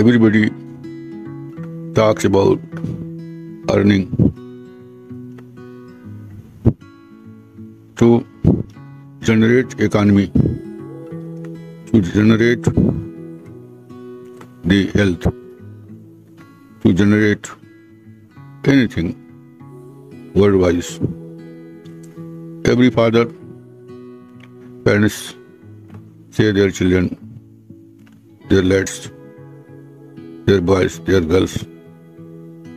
everybody talks about earning to generate economy, to generate the health, to generate anything world-wise. Every father, parents say their children, their lads, their boys, their girls,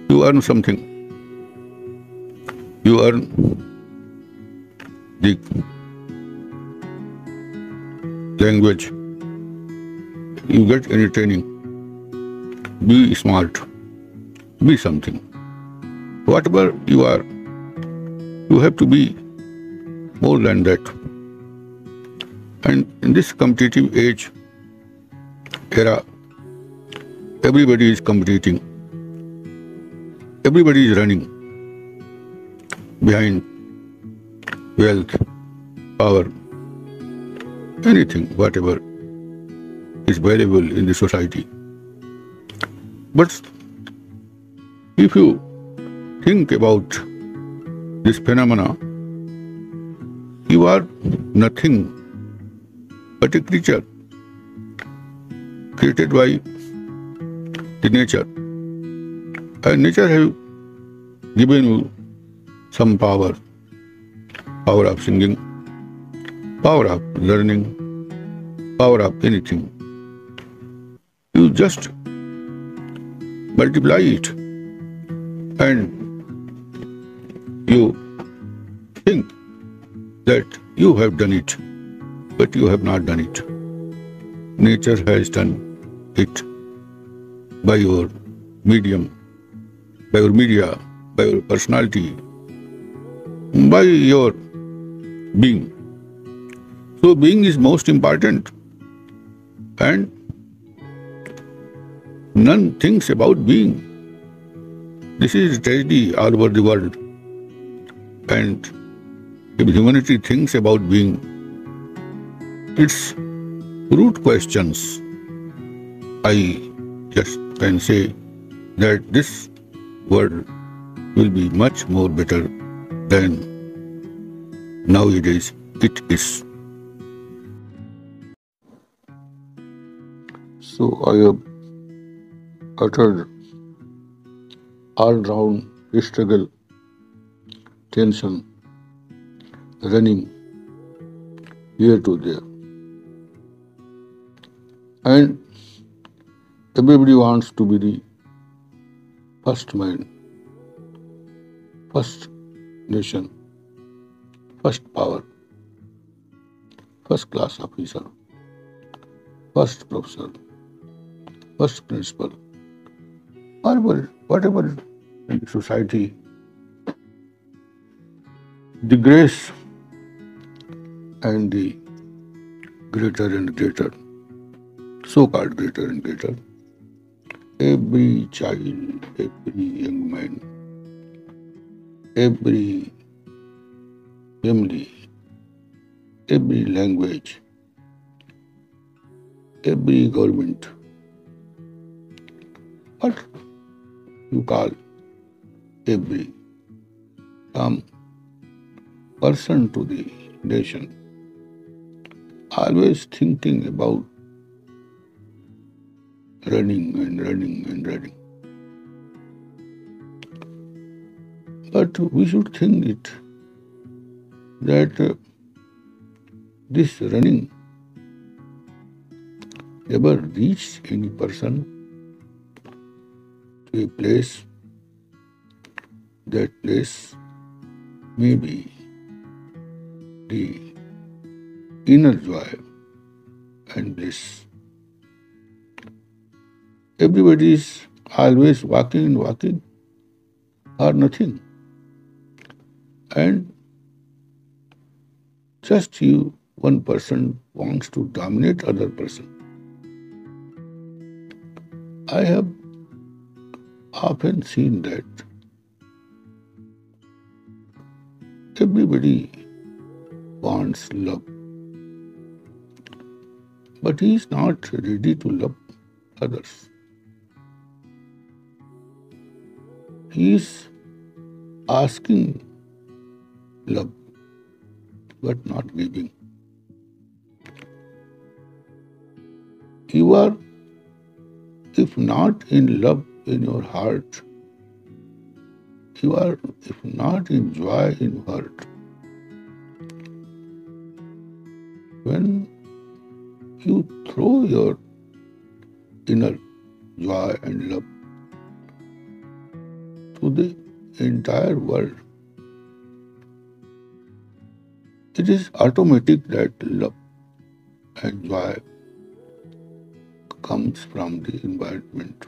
you earn something. You earn the language. You get any training. Be smart. Be something. Whatever you are, you have to be more than that. And in this competitive age, era, everybody is competing. Everybody is running behind wealth, power, anything, whatever is valuable in the society. But if you think about this phenomena, you are nothing but a creature created by the nature. And nature has given you some power, power of singing, power of learning, power of anything. You just multiply it and you think that you have done it, but you have not done it. Nature has done it by your medium, by your media, by your personality, by your being. So, being is most important, and none thinks about being. This is tragedy all over the world. And if humanity thinks about being, its root questions, I just can say that this world will be much more better than nowadays it is. So I have uttered all round struggle, tension, running here to there. And everybody wants to be the first man, first nation, first power, first class officer, first professor, first principal, whatever, whatever in society, the grace and the greater and greater, so-called greater and greater, every child, every young man, every family, every language, every government, what you call every some person to the nation, always thinking about running and running and running. But we should think it that uh, this running ever reach any person to a place, that place may be the inner joy and bliss. Everybody is always walking and walking or nothing. And just you, one person wants to dominate other person. I have often seen that everybody wants love, but he is not ready to love others. He is asking love, but not giving. You are, if not in love in your heart, you are, if not in joy in heart, when you throw your inner joy and love to the entire world, it is automatic that love and joy comes from the environment.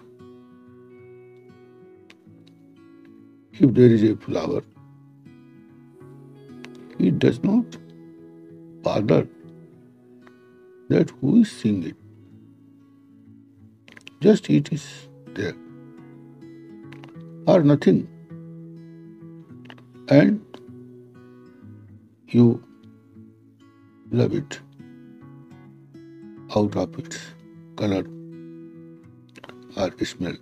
If there is a flower, it does not bother that who is seeing it. Just it is there or nothing. And you love it out of its color or smell.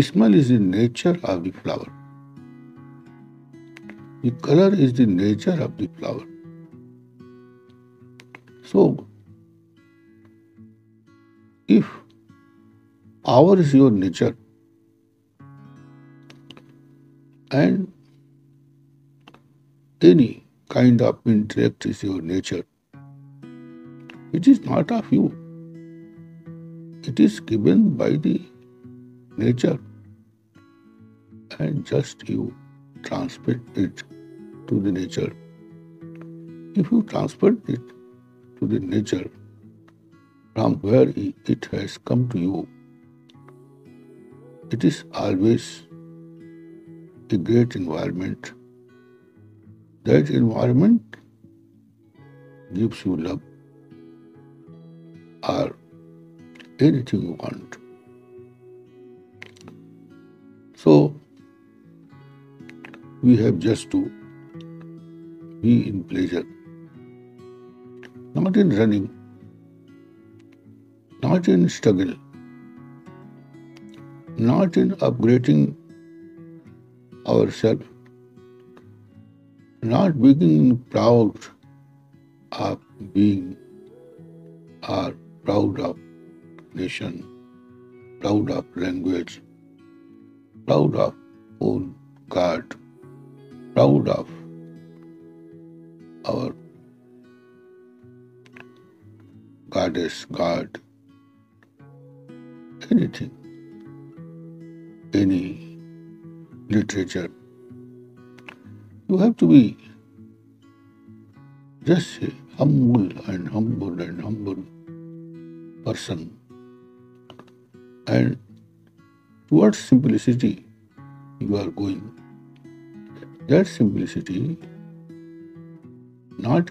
Smell is the nature of the flower. The color is the nature of the flower. So, if our is your nature and any kind of intellect is your nature, it is not of you. It is given by the nature and just you transmit it to the nature. If you transfer it to the nature from where it has come to you, it is always a great environment. That environment gives you love or anything you want. So, we have just to be in pleasure, not in running, not in struggle, not in upgrading ourselves, not being proud of being or proud of nation, proud of language, proud of own God, proud of our goddess, God, anything, any literature. You have to be just a humble and humble and humble person. And towards simplicity, you are going. That simplicity, not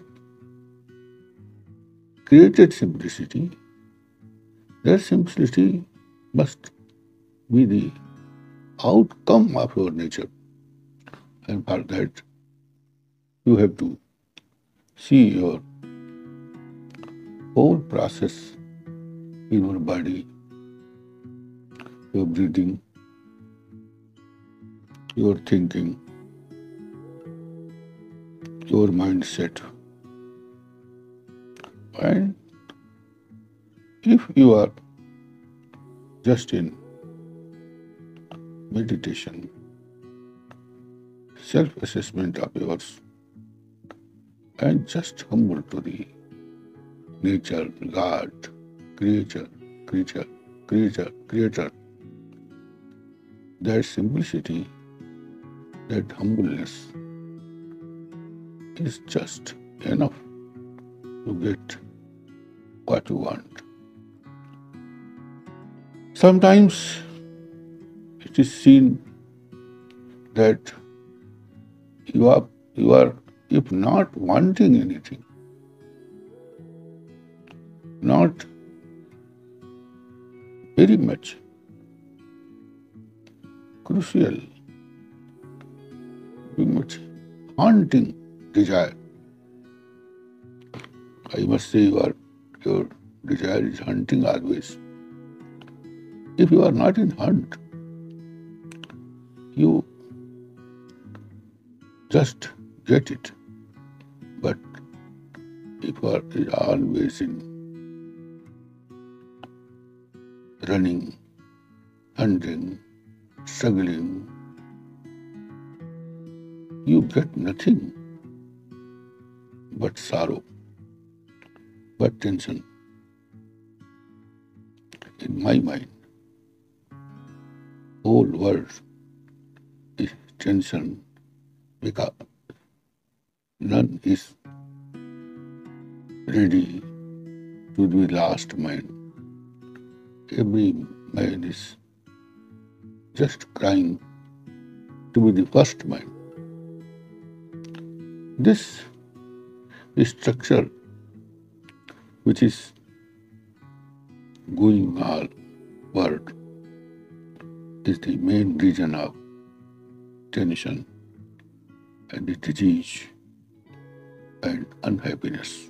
created simplicity, that simplicity must be the outcome of your nature. And for that, you have to see your whole process in your body, your breathing, your thinking, your mindset. And if you are just in meditation, self assessment of yours, and just humble to the nature, God, creature, creature, creature, creator. That simplicity, that humbleness is just enough to get what you want. Sometimes it is seen that you are, you are, if not wanting anything, not very much crucial, very much haunting desire. I must say you are, your desire is hunting always. If you are not in hunt, you just get it. But you are always in running, hunting, struggling, you get nothing but sorrow, but tension. In my mind, whole world tension because none is ready to be last man. Every man is just crying to be the first man. This this structure which is going all world is the main reason of tension and the disease and unhappiness.